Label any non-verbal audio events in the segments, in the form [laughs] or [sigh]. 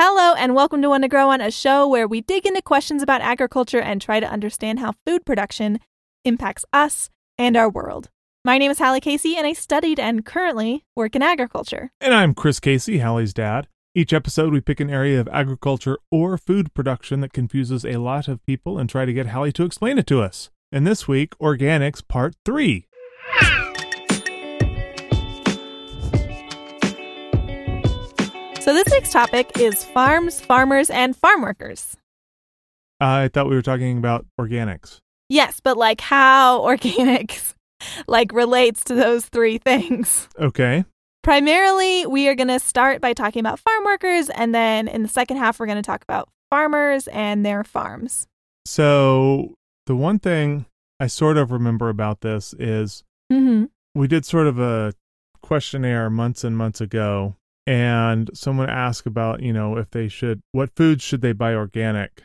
Hello, and welcome to One to Grow On, a show where we dig into questions about agriculture and try to understand how food production impacts us and our world. My name is Hallie Casey, and I studied and currently work in agriculture. And I'm Chris Casey, Hallie's dad. Each episode, we pick an area of agriculture or food production that confuses a lot of people and try to get Hallie to explain it to us. And this week, Organics Part 3. So, this week's topic is farms, farmers, and farm workers. I thought we were talking about organics. Yes, but like how [laughs] organics like relates to those three things. Okay. Primarily, we are going to start by talking about farm workers, and then in the second half, we're going to talk about farmers and their farms. So, the one thing I sort of remember about this is Mm-hmm. we did sort of a questionnaire months and months ago, and someone asked about, you know, if they should, what foods should they buy organic?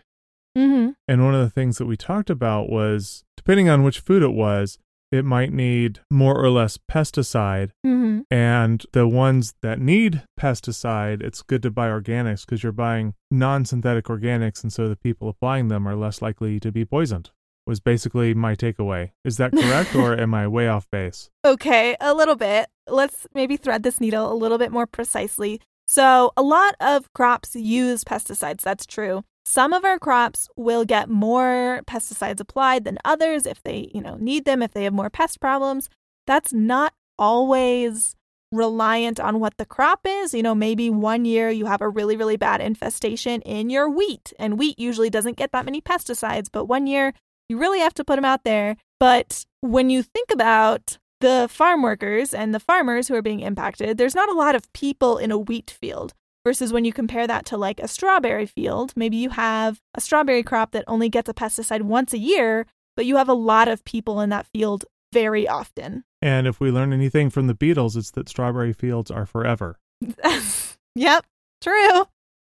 Mm-hmm. And one of the things that we talked about was depending on which food it was, it might need more or less pesticide. Mm-hmm. And the ones that need pesticide, it's good to buy organics because you're buying non synthetic organics. And so the people applying them are less likely to be poisoned, was basically my takeaway. Is that correct or [laughs] am I way off base? Okay, a little bit. Let's maybe thread this needle a little bit more precisely. So, a lot of crops use pesticides. That's true. Some of our crops will get more pesticides applied than others if they, you know, need them, if they have more pest problems. That's not always reliant on what the crop is. You know, maybe one year you have a really, really bad infestation in your wheat, and wheat usually doesn't get that many pesticides, but one year you really have to put them out there. But when you think about the farm workers and the farmers who are being impacted, there's not a lot of people in a wheat field. Versus when you compare that to like a strawberry field, maybe you have a strawberry crop that only gets a pesticide once a year, but you have a lot of people in that field very often. And if we learn anything from the Beatles, it's that strawberry fields are forever. [laughs] yep, true.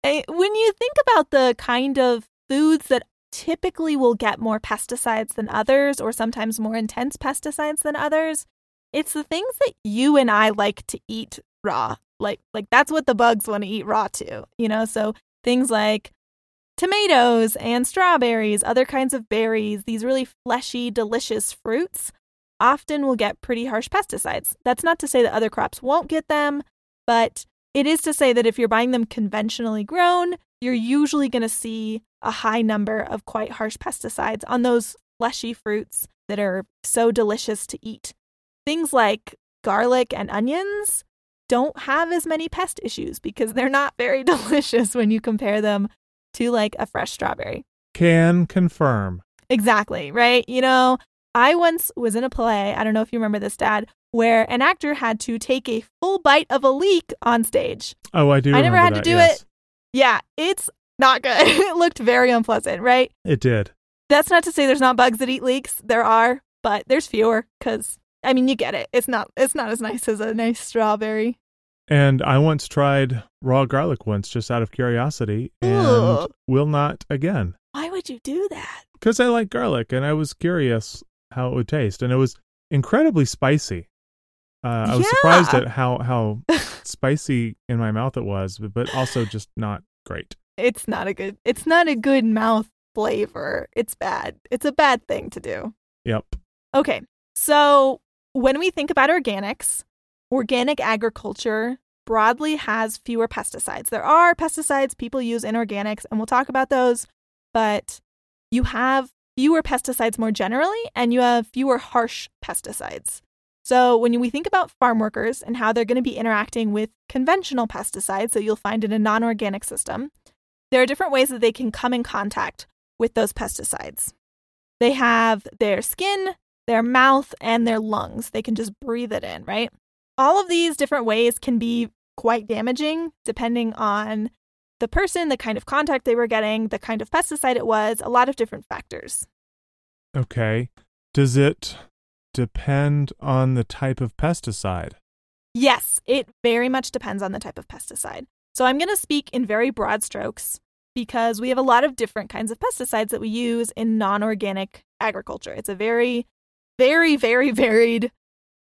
Eh, When you think about the kind of foods that typically will get more pesticides than others, or sometimes more intense pesticides than others, it's the things that you and I like to eat raw. Like, like that's what the bugs want to eat raw too. You know, so things like tomatoes and strawberries, other kinds of berries, these really fleshy, delicious fruits often will get pretty harsh pesticides. That's not to say that other crops won't get them, but it is to say that if you're buying them conventionally grown, you're usually going to see a high number of quite harsh pesticides on those fleshy fruits that are so delicious to eat. Things like garlic and onions don't have as many pest issues because they're not very [laughs] delicious when you compare them to like a fresh strawberry. Can confirm. Exactly, right? You know, I once was in a play, I don't know if you remember this, Dad, where an actor had to take a full bite of a leek on stage. Oh, I do. I never had to do yes. it. Yeah, it's not good. [laughs] it looked very unpleasant, right? It did. That's not to say there's not bugs that eat leeks. There are, but there's fewer because I mean, you get it. It's not it's not as nice as a nice strawberry. And I once tried raw garlic once just out of curiosity and will not again. Why would you do that? Because I like garlic and I was curious how it would taste. And it was incredibly spicy. Uh, I was surprised at how, how [laughs] spicy in my mouth it was, but, also just not great. It's not a good it's not a good mouth flavor. It's bad. It's a bad thing to do. Yep. Okay. So, when we think about organics, organic agriculture broadly has fewer pesticides. There are pesticides people use in organics, and we'll talk about those, but you have fewer pesticides more generally, and you have fewer harsh pesticides. So, when we think about farm workers and how they're going to be interacting with conventional pesticides that you'll find in a non organic system, there are different ways that they can come in contact with those pesticides. They have their skin, their mouth, and their lungs. They can just breathe it in, right? All of these different ways can be quite damaging depending on the person, the kind of contact they were getting, the kind of pesticide it was, a lot of different factors. Okay. Does it depend on the type of pesticide? Yes, it very much depends on the type of pesticide. So I'm going to speak in very broad strokes because we have a lot of different kinds of pesticides that we use in non organic agriculture. It's a very, very, very varied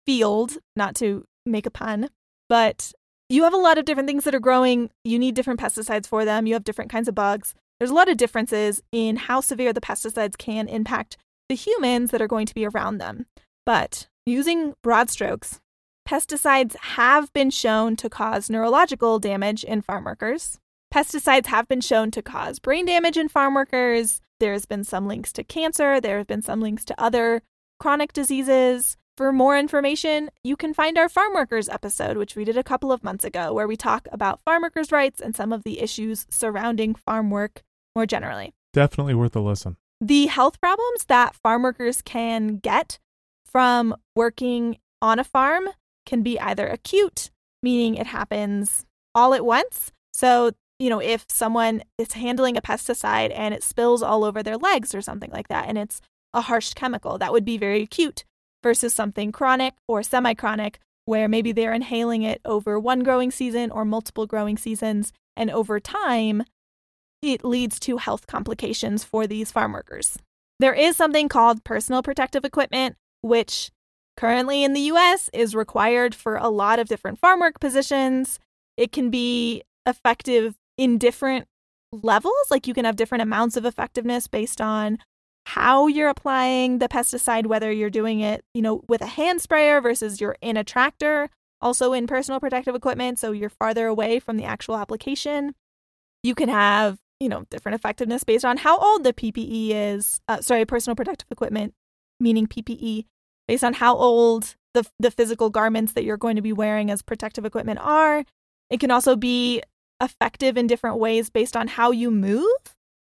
field, not to make a pun, but you have a lot of different things that are growing. You need different pesticides for them. You have different kinds of bugs. There's a lot of differences in how severe the pesticides can impact the humans that are going to be around them. But using broad strokes, pesticides have been shown to cause neurological damage in farm workers. Pesticides have been shown to cause brain damage in farm workers. There's been some links to cancer. There have been some links to other chronic diseases. For more information, you can find our farm workers episode, which we did a couple of months ago, where we talk about farm workers' rights and some of the issues surrounding farm work more generally. Definitely worth a listen. The health problems that farm workers can get from working on a farm can be either acute, meaning it happens all at once. So, you know, if someone is handling a pesticide and it spills all over their legs or something like that, and it's a harsh chemical, that would be very acute versus something chronic or semi chronic, where maybe they're inhaling it over one growing season or multiple growing seasons. And over time, it leads to health complications for these farm workers. There is something called personal protective equipment, which currently in the US is required for a lot of different farm work positions. It can be effective in different levels, like you can have different amounts of effectiveness based on how you're applying the pesticide, whether you're doing it, you know, with a hand sprayer versus you're in a tractor, also in personal protective equipment, so you're farther away from the actual application. You can have, you know, different effectiveness based on how old the PPE is. Uh, sorry, personal protective equipment, meaning PPE, based on how old the the physical garments that you're going to be wearing as protective equipment are. It can also be effective in different ways based on how you move.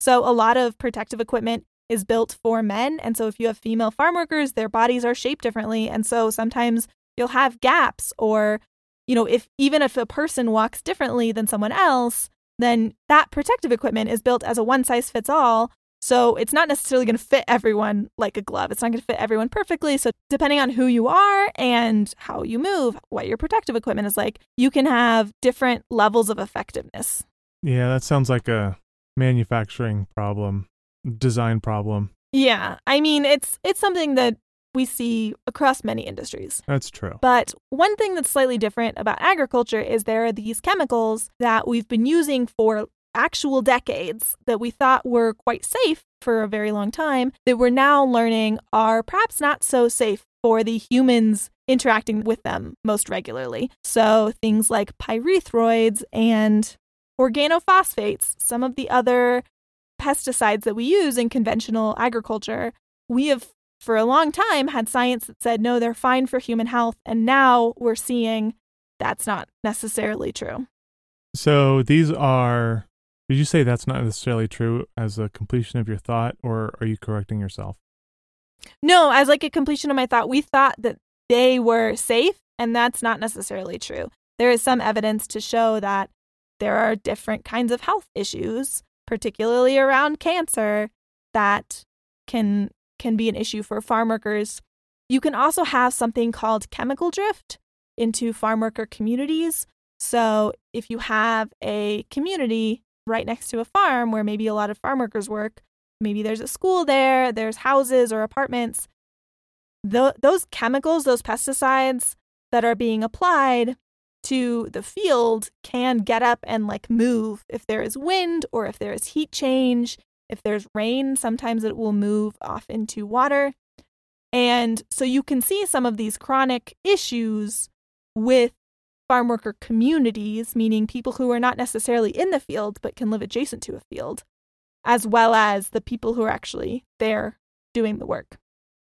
So a lot of protective equipment is built for men. And so if you have female farm workers, their bodies are shaped differently. And so sometimes you'll have gaps or you know, if even if a person walks differently than someone else, then that protective equipment is built as a one size fits all. So it's not necessarily going to fit everyone like a glove. It's not going to fit everyone perfectly. So depending on who you are and how you move, what your protective equipment is like, you can have different levels of effectiveness. Yeah, that sounds like a manufacturing problem design problem. Yeah. I mean, it's it's something that we see across many industries. That's true. But one thing that's slightly different about agriculture is there are these chemicals that we've been using for actual decades that we thought were quite safe for a very long time that we're now learning are perhaps not so safe for the humans interacting with them most regularly. So things like pyrethroids and organophosphates, some of the other pesticides that we use in conventional agriculture, we have for a long time had science that said no, they're fine for human health. And now we're seeing that's not necessarily true. So these are, did you say that's not necessarily true as a completion of your thought, or are you correcting yourself? No, as like a completion of my thought, we thought that they were safe, and that's not necessarily true. There is some evidence to show that there are different kinds of health issues particularly around cancer, that can can be an issue for farm workers. You can also have something called chemical drift into farm worker communities. So, if you have a community right next to a farm where maybe a lot of farm workers work, maybe there's a school there, there's houses or apartments, the, those chemicals, those pesticides that are being applied to the field can get up and like move if there is wind or if there is heat change. If there's rain, sometimes it will move off into water. And so you can see some of these chronic issues with farm worker communities, meaning people who are not necessarily in the field but can live adjacent to a field, as well as the people who are actually there doing the work.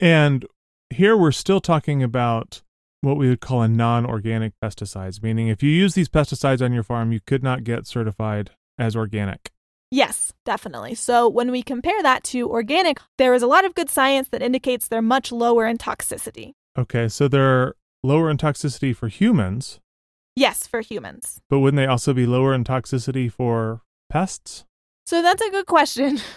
And here we're still talking about what we would call a non-organic pesticides, meaning if you use these pesticides on your farm, you could not get certified as organic. Yes, definitely. So when we compare that to organic, there is a lot of good science that indicates they're much lower in toxicity. Okay, so they're lower in toxicity for humans. Yes, for humans. But wouldn't they also be lower in toxicity for pests? So that's a good question. [laughs]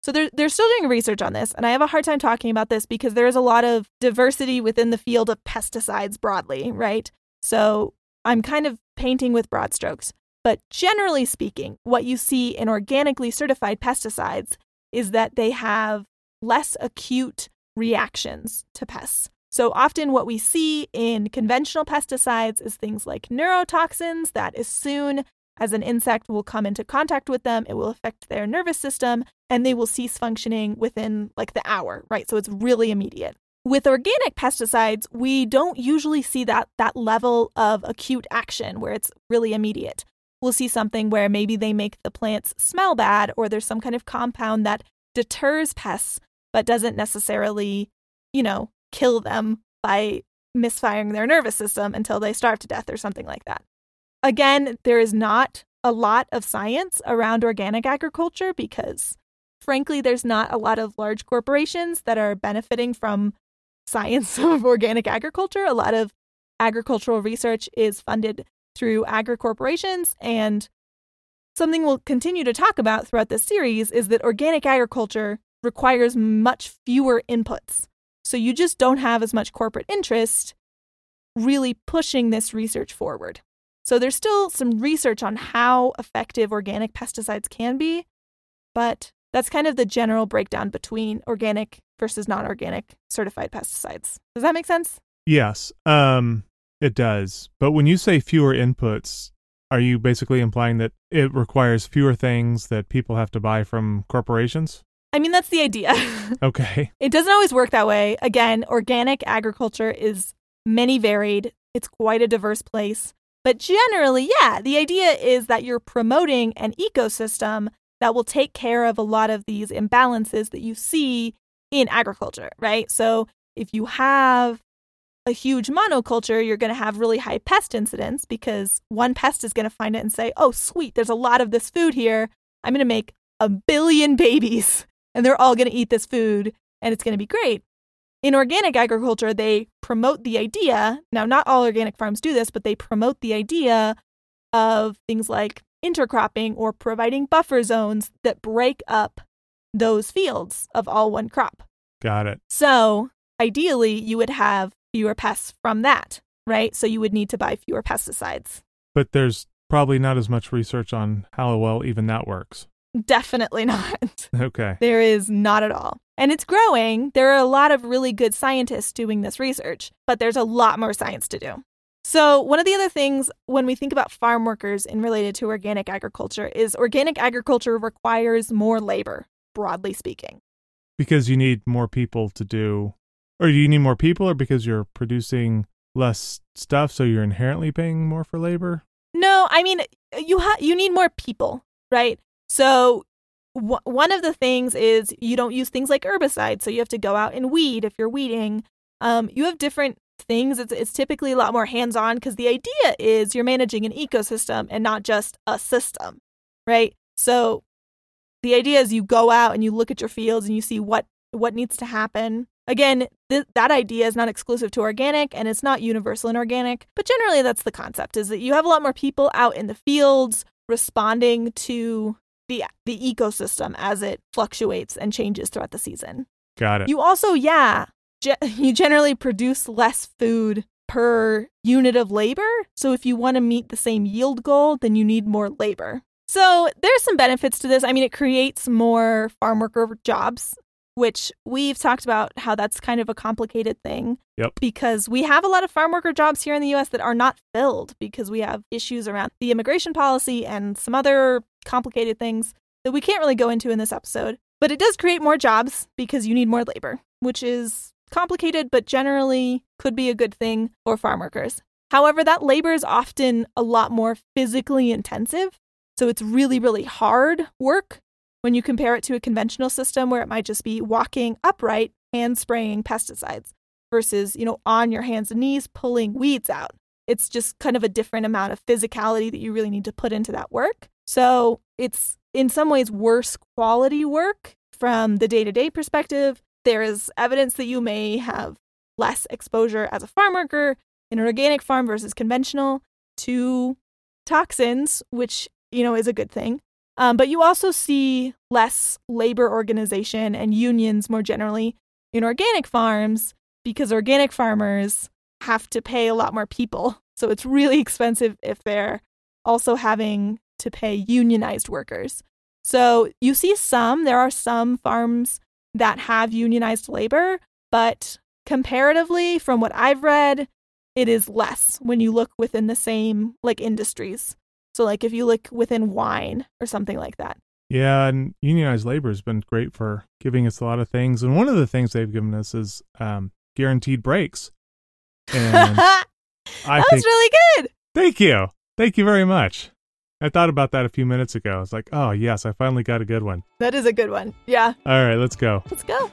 So they're, they're still doing research on this, and I have a hard time talking about this because there is a lot of diversity within the field of pesticides broadly, right? So I'm kind of painting with broad strokes. But generally speaking, what you see in organically certified pesticides is that they have less acute reactions to pests. So often, what we see in conventional pesticides is things like neurotoxins that, as soon as an insect will come into contact with them, it will affect their nervous system and they will cease functioning within like the hour, right? So it's really immediate. With organic pesticides, we don't usually see that that level of acute action where it's really immediate. We'll see something where maybe they make the plants smell bad or there's some kind of compound that deters pests but doesn't necessarily, you know, kill them by misfiring their nervous system until they starve to death or something like that. Again, there is not a lot of science around organic agriculture because, frankly, there's not a lot of large corporations that are benefiting from science [laughs] of organic agriculture. A lot of agricultural research is funded through agri corporations. And something we'll continue to talk about throughout this series is that organic agriculture requires much fewer inputs. So you just don't have as much corporate interest really pushing this research forward. So there's still some research on how effective organic pesticides can be, but that's kind of the general breakdown between organic versus non-organic certified pesticides. Does that make sense? Yes, um, it does. But when you say fewer inputs, are you basically implying that it requires fewer things that people have to buy from corporations? I mean, that's the idea. [laughs] Okay. it doesn't always work that way. Again, organic agriculture is many varied, it's quite a diverse place. But generally, yeah, the idea is that you're promoting an ecosystem that will take care of a lot of these imbalances that you see in agriculture, right? So if you have a huge monoculture, you're going to have really high pest incidence because one pest is going to find it and say, oh, sweet, there's a lot of this food here. I'm going to make a billion babies and they're all going to eat this food and it's going to be great. In organic agriculture, they promote the idea. Now, not all organic farms do this, but they promote the idea of things like intercropping or providing buffer zones that break up those fields of all one crop. Got it. So, ideally, you would have fewer pests from that, right? So, you would need to buy fewer pesticides. But there's probably not as much research on how well even that works. Definitely [laughs] not. Okay. There is not at all. And it's growing. There are a lot of really good scientists doing this research, but there's a lot more science to do. So, one of the other things when we think about farm workers in related to organic agriculture is organic agriculture requires more labor, broadly speaking. Because you need more people to do, or do you need more people, or because you're producing less stuff, so you're inherently paying more for labor? No, I mean, you ha- you need more people, right? So w- one of the things is you don't use things like herbicides, so you have to go out and weed if you're weeding. Um, you have different things. It's, it's typically a lot more hands on because the idea is you're managing an ecosystem and not just a system, right? So the idea is you go out and you look at your fields and you see what what needs to happen. Again, th- that idea is not exclusive to organic and it's not universal in organic, but generally that's the concept is that you have a lot more people out in the fields responding to the the ecosystem as it fluctuates and changes throughout the season. Got it. You also, yeah, ge- [laughs] you generally produce less food per unit of labor. So if you want to meet the same yield goal, then you need more labor. So there's some benefits to this. I mean, it creates more farm worker jobs, which we've talked about how that's kind of a complicated thing. Yep. Because we have a lot of farm worker jobs here in the US that are not filled because we have issues around the immigration policy and some other complicated things that we can't really go into in this episode. But it does create more jobs because you need more labor, which is complicated, but generally could be a good thing for farm workers. However, that labor is often a lot more physically intensive. So it's really, really hard work when you compare it to a conventional system where it might just be walking upright, hand spraying pesticides versus, you know, on your hands and knees pulling weeds out. It's just kind of a different amount of physicality that you really need to put into that work. So it's in some ways worse quality work from the day to day perspective. There is evidence that you may have less exposure as a farm worker in an organic farm versus conventional to toxins, which, you know, is a good thing. Um, but you also see less labor organization and unions more generally in organic farms because organic farmers have to pay a lot more people. So it's really [laughs] expensive if they're also having to pay unionized workers. So you see some, there are some farms that have unionized labor, but comparatively, from what I've read, it is less when you look within the same like industries. So, like if you look within wine or something like that. Yeah, and unionized labor has been great for giving us a lot of things. And one of the things they've given us is um, guaranteed breaks. And [laughs] that I was really good. thank you. Thank you very much. I thought about that a few minutes ago. I was like, oh, yes, I finally got a good one. That is a good one. Yeah, All right, let's go. let's go.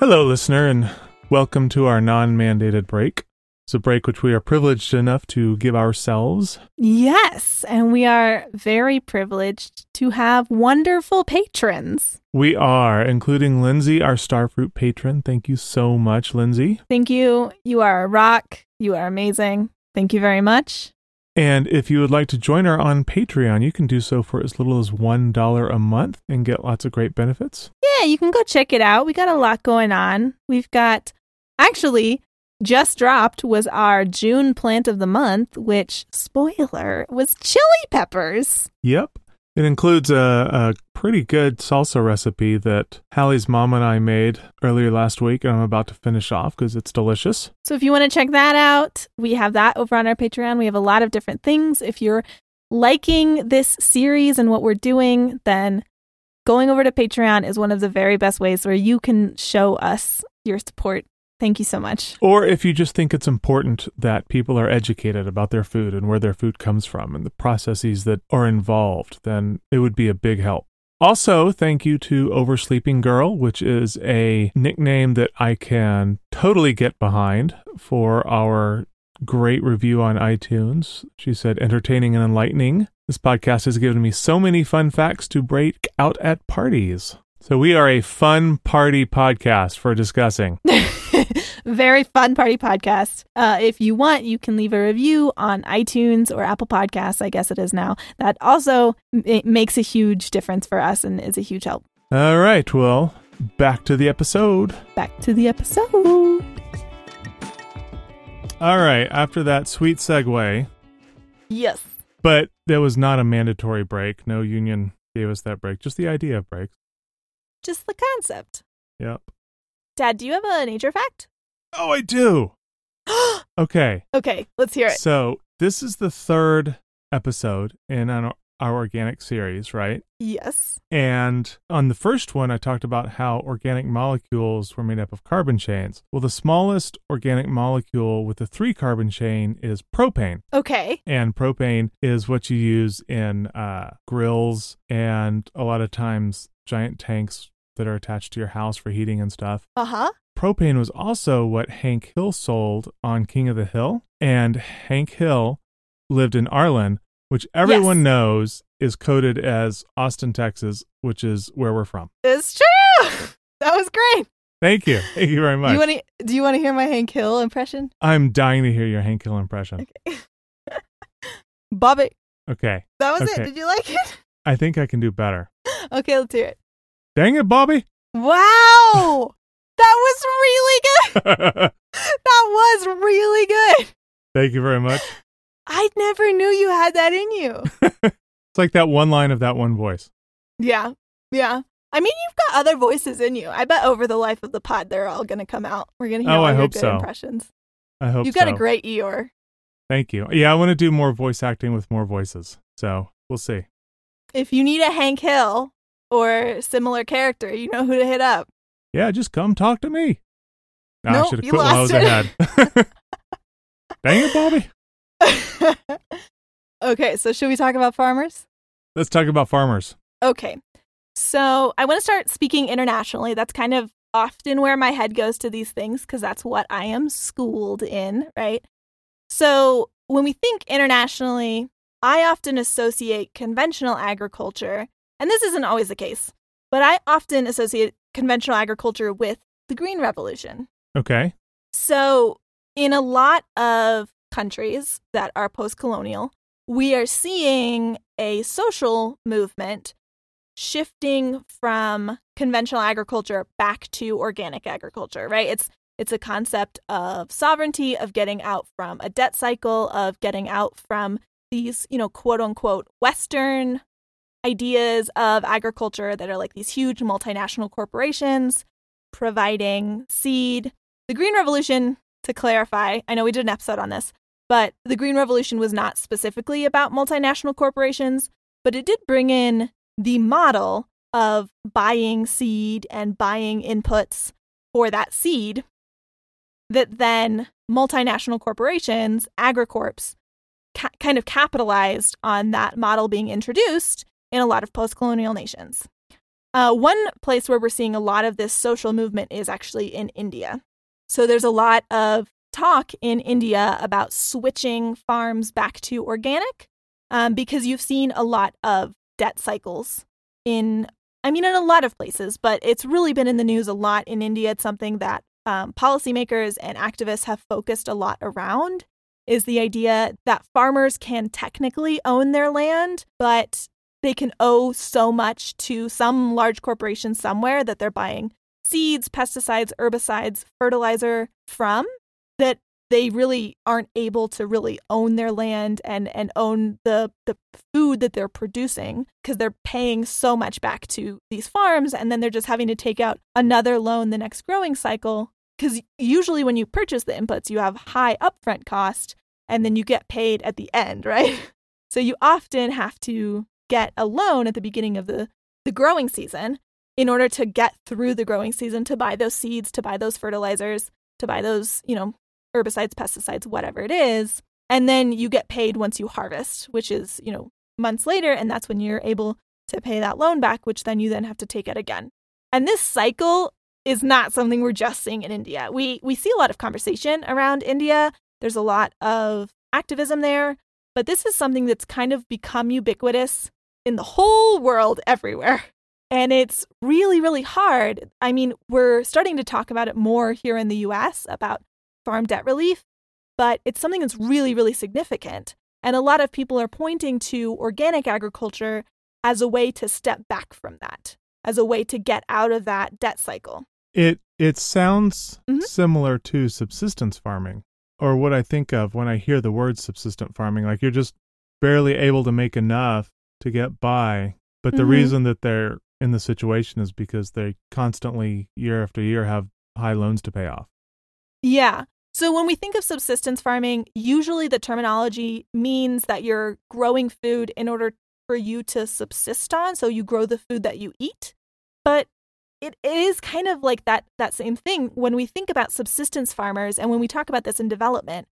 Hello, listener, and welcome to our non mandated break. It's a break which we are privileged enough to give ourselves. Yes, and we are very privileged to have wonderful patrons. We are, including Lindsay, our Starfruit patron. Thank you so much, Lindsay. Thank you. You are a rock. You are amazing. Thank you very much. And if you would like to join our on Patreon, you can do so for as little as $1 a month and get lots of great benefits. Yeah, you can go check it out. We got a lot going on. We've got actually just dropped was our June plant of the month, which spoiler was chili peppers. Yep. It includes a, a pretty good salsa recipe that Hallie's mom and I made earlier last week, and I'm about to finish off because it's delicious. So if you want to check that out, we have that over on our Patreon. We have a lot of different things. If you're liking this series and what we're doing, then going over to Patreon is one of the very best ways where you can show us your support. Thank you so much. Or if you just think it's important that people are educated about their food and where their food comes from and the processes that are involved, then it would be a big help. Also, thank you to Oversleeping Girl, which is a nickname that I can totally get behind for our great review on iTunes. She said, entertaining and enlightening. This podcast has given me so many fun facts to break out at parties. So we are a fun party podcast for discussing. [laughs] very fun party podcast. Uh, if you want, you can leave a review on iTunes or Apple Podcasts, I guess it is now. That also makes a huge difference for us and is a huge help. All right, well, back to the episode. Back to the episode. All right, after that sweet segue, Yes. but there was not a mandatory break. No union gave us that break, just the idea of breaks. Just the concept. Yep. Dad, do you have a nature fact? Oh, I do. [gasps] Okay. okay, let's hear it. So, this is the third episode in our, our organic series, right? Yes. And on the first one, I talked about how organic molecules were made up of carbon chains. Well, the smallest organic molecule with a three carbon chain is propane. Okay. And propane is what you use in uh, grills and a lot of times giant tanks that are attached to your house for heating and stuff. Uh huh. Propane was also what Hank Hill sold on King of the Hill. And Hank Hill lived in Arlen, which everyone Yes. knows is coded as Austin, Texas, which is where we're from. It's true. [laughs] That was great. Thank you. Thank you very much. you want to? Do you want to hear my Hank Hill impression? I'm dying to hear your Hank Hill impression. Okay. [laughs] Bobby. Okay. That was Okay. it. Did you like it? I think I can do better. [laughs] Okay, let's hear it. Dang it, Bobby. Wow. [laughs] that was really good. [laughs] That was really good. Thank you very much. [laughs] I never knew you had that in you. It's like that one line of that one voice. yeah. Yeah. I mean, you've got other voices in you. I bet over the life of the pod, they're all going to come out. We're going to hear Oh, all I your hope good so. impressions. I hope You've got so. a great Eeyore. Thank you. Yeah, I want to do more voice acting with more voices. So we'll see. If you need a Hank Hill or similar character, you know who to hit up. Yeah, just come talk to me. Nah, I should have you quit while I was lost ahead. [laughs] Dang it, Bobby. [laughs] okay, so should we talk about farmers? Let's talk about farmers. Okay. So I want to start speaking internationally. That's kind of often where my head goes to these things because that's what I am schooled in, right? So when we think internationally, I often associate conventional agriculture, and this isn't always the case, but I often associate conventional agriculture with the Green Revolution. Okay. So, in a lot of countries that are post colonial, we are seeing a social movement shifting from conventional agriculture back to organic agriculture, right? It's it's a concept of sovereignty, of getting out from a debt cycle, of getting out from these, you know, quote unquote Western ideas of agriculture that are like these huge multinational corporations providing seed. The Green Revolution, to clarify, I know we did an episode on this, but the Green Revolution was not specifically about multinational corporations, but it did bring in the model of buying seed and buying inputs for that seed that then multinational corporations, agricorps, ca- kind of capitalized on that model being introduced in a lot of post colonial nations. Uh, one place where we're seeing a lot of this social movement is actually in India. So there's a lot of talk in India about switching farms back to organic um, because you've seen a lot of debt cycles in, I mean, in a lot of places, but it's really been in the news a lot in India. It's something that um, policymakers and activists have focused a lot around is the idea that farmers can technically own their land, but they can owe so much to some large corporation somewhere that they're buying seeds, pesticides, herbicides, fertilizer from that they really aren't able to really own their land and and own the the food that they're producing because they're paying so much back to these farms and then they're just having to take out another loan the next growing cycle because usually when you purchase the inputs you have high upfront cost and then you get paid at the end [laughs] right? So you often have to get a loan at the beginning of the the growing season in order to get through the growing season to buy those seeds to buy those fertilizers to buy those you know herbicides, pesticides, whatever it is. And then you get paid once you harvest, which is, you know, months later. And that's when you're able to pay that loan back, which then you then have to take it again. And this cycle is not something we're just seeing in India. We we see a lot of conversation around India. There's a lot of activism there, but this is something that's kind of become ubiquitous in the whole world everywhere. And it's really really hard. I mean, we're starting to talk about it more here in the US about farm debt relief, but it's something that's really, really significant. And a lot of people are pointing to organic agriculture as a way to step back from that, as a way to get out of that debt cycle. It it sounds Mhm. similar to subsistence farming, or what I think of when I hear the word subsistent farming. Like you're just barely able to make enough to get by, but the Mhm. reason that they're in the situation is because they constantly, year after year, have high loans to pay off. Yeah. So when we think of subsistence farming, usually the terminology means that you're growing food in order for you to subsist on. So you grow the food that you eat. But it, it is kind of like that that same thing when we think about subsistence farmers and when we talk about this in development,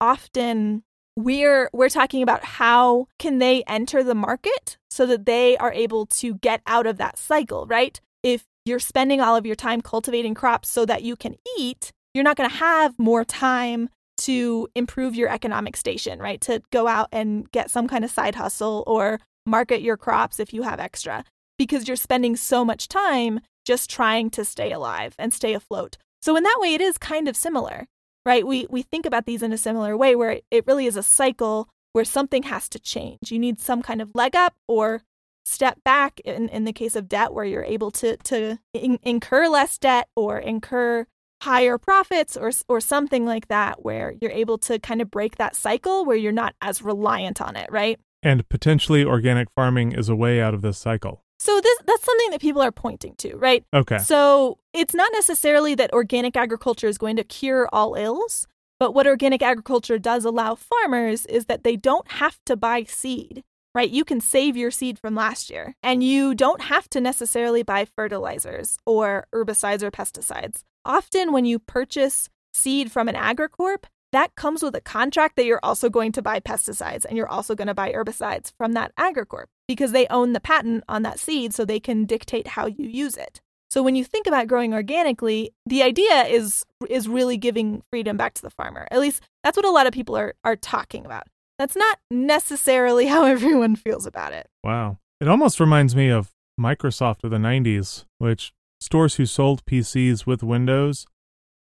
often we're we're talking about how can they enter the market so that they are able to get out of that cycle, right? If you're spending all of your time cultivating crops so that you can eat, you're not going to have more time to improve your economic station, right? To go out and get some kind of side hustle or market your crops if you have extra because you're spending so much time just trying to stay alive and stay afloat. So in that way it is kind of similar, right? We we think about these in a similar way where it really is a cycle where something has to change. You need some kind of leg up or step back in, in the case of debt where you're able to to in, incur less debt or incur higher profits or or something like that where you're able to kind of break that cycle where you're not as reliant on it, right? And potentially organic farming is a way out of this cycle. So this that's something that people are pointing to, right? Okay. So it's not necessarily that organic agriculture is going to cure all ills, but what organic agriculture does allow farmers is that they don't have to buy seed, right? You can save your seed from last year, and you don't have to necessarily buy fertilizers or herbicides or pesticides. Often, when you purchase seed from an agricorp, that comes with a contract that you're also going to buy pesticides and you're also going to buy herbicides from that agricorp because they own the patent on that seed so they can dictate how you use it. So when you think about growing organically, the idea is is really giving freedom back to the farmer. At least that's what a lot of people are are talking about. That's not necessarily [laughs] how everyone feels about it. Wow. It almost reminds me of Microsoft of the 90s, which stores who sold PCs with Windows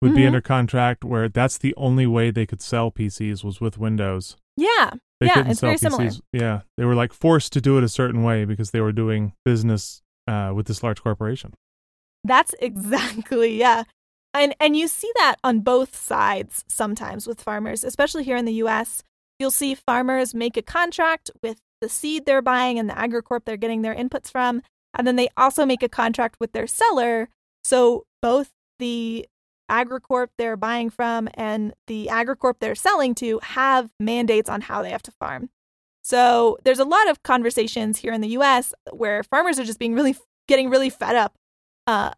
would be Mhm. under contract where that's the only way they could sell PCs was with Windows. Yeah. They Yeah, couldn't it's sell very similar. Yeah. They were like forced to do it a certain way because they were doing business uh, with this large corporation. That's exactly, yeah. And and you see that on both sides sometimes with farmers, especially here in the US. You'll see farmers make a contract with the seed they're buying and the agricorp they're getting their inputs from. And then they also make a contract with their seller. So both the agricorp they're buying from and the agricorp they're selling to have mandates on how they have to farm. So there's a lot of conversations here in the US where farmers are just being really getting really fed up uh,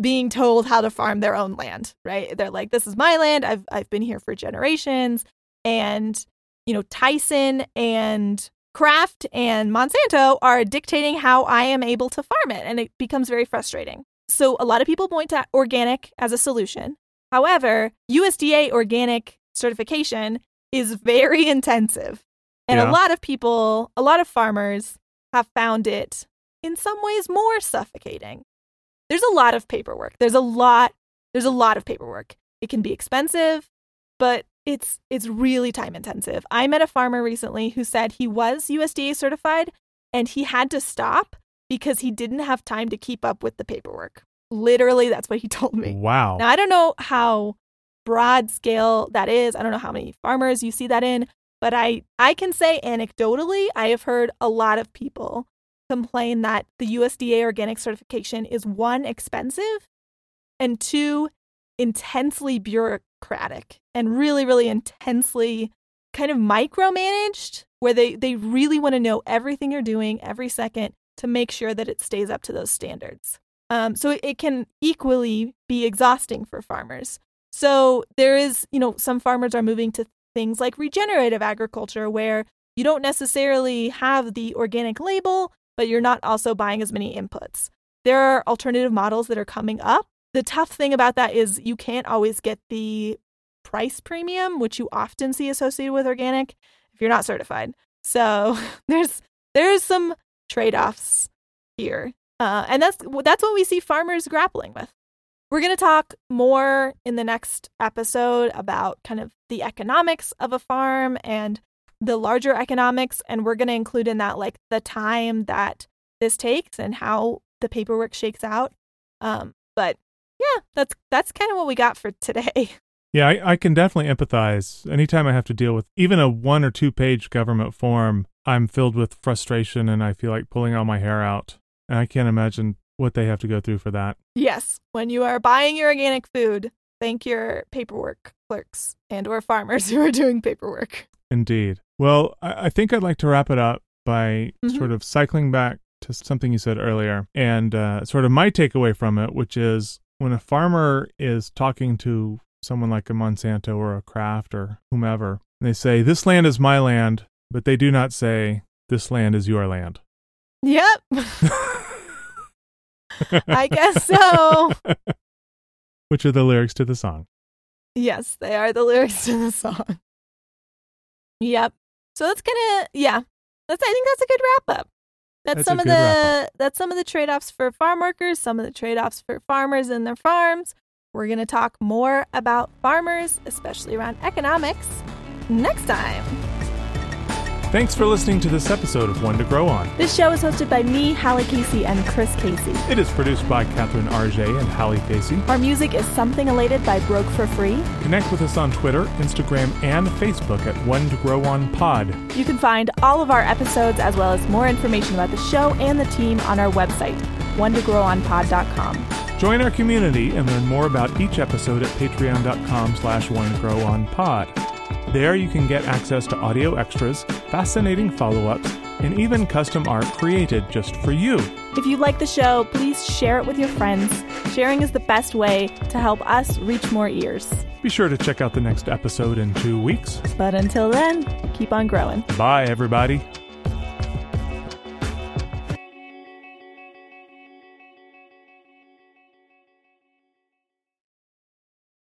being told how to farm their own land, right? They're like, this is my land. I've I've been here for generations. And, you know, Tyson and Kraft and Monsanto are dictating how I am able to farm it. And it becomes very frustrating. So a lot of people point to organic as a solution. However, USDA organic certification is very [laughs] intensive. And Yeah. a lot of people, a lot of farmers have found it in some ways more suffocating. There's a lot of paperwork. There's a lot there's a lot of paperwork. It can be expensive, but it's it's really time intensive. I met a farmer recently who said he was USDA certified and he had to stop because he didn't have time to keep up with the paperwork. Literally, that's what he [laughs] told me. Wow. Now, I don't know how broad scale that is. I don't know how many farmers you see that in, but I, I can say anecdotally, I have heard a lot of people complain that the USDA organic certification is one, expensive, and two, intensely bureaucratic and really, really intensely kind of micromanaged, where they, they really want to know everything you're doing every second to make sure that it stays up to those standards. Um, so it, can equally be exhausting for farmers. So there is, you know, some farmers are moving to things like regenerative agriculture where you don't necessarily have the organic label, but you're not also buying as many inputs. There are alternative models that are coming up. The tough thing about that is you can't always get the price premium, which you often see associated with organic if you're not certified. So [laughs] there's there's some trade-offs here. Uh, and that's that's what we see farmers grappling with. We're going to talk more in the next episode about kind of the economics of a farm and the larger economics and we're going to include in that like the time that this takes and how the paperwork shakes out. Um, but yeah, that's that's kind of what we got for today. [laughs] Yeah, I, I can definitely empathize. Anytime I have to deal with even a one or two page government form, I'm filled with frustration and I feel like pulling all my hair out. And I can't imagine what they have to go through for that. Yes, when you are buying your organic food, thank your paperwork clerks and or farmers [laughs] who are doing paperwork. Indeed. Well, I, I think I'd like to wrap it up by Mhm. sort of cycling back to something you said earlier and uh, sort of my takeaway from it, which is when a farmer is talking to someone like a Monsanto or a Kraft or whomever, they say, This land is my land, but they do not say, This land is your land. Yep. [laughs] [laughs] I guess so. [laughs] Which are the lyrics to the song. Yes, they are the lyrics to the song. Yep. So that's gonna yeah. That's I think that's a good wrap up. That's, That's some of the that's some of the trade offs for farm workers, some of the trade offs for farmers and their farms. We're gonna talk more about farmers, especially around economics, next time. Thanks for listening to this episode of One to Grow On. This show is hosted by me, Hallie Casey, and Chris Casey. It is produced by Catherine RJ and Hallie Casey. Our music is Something Elated by Broke for Free. Connect with us on Twitter, Instagram, and Facebook at One to Grow On Pod. You can find all of our episodes as well as more information about the show and the team on our website, one-to-grow-on-pod.com. Join our community and learn more about each episode at patreon.com slash one to grow on pod. There you can get access to audio extras, fascinating follow-ups, and even custom art created just for you. If you like the show, please share it with your friends. Sharing is the best way to help us reach more ears. Be sure to check out the next episode in two weeks. But until then, keep on growing. Bye, everybody.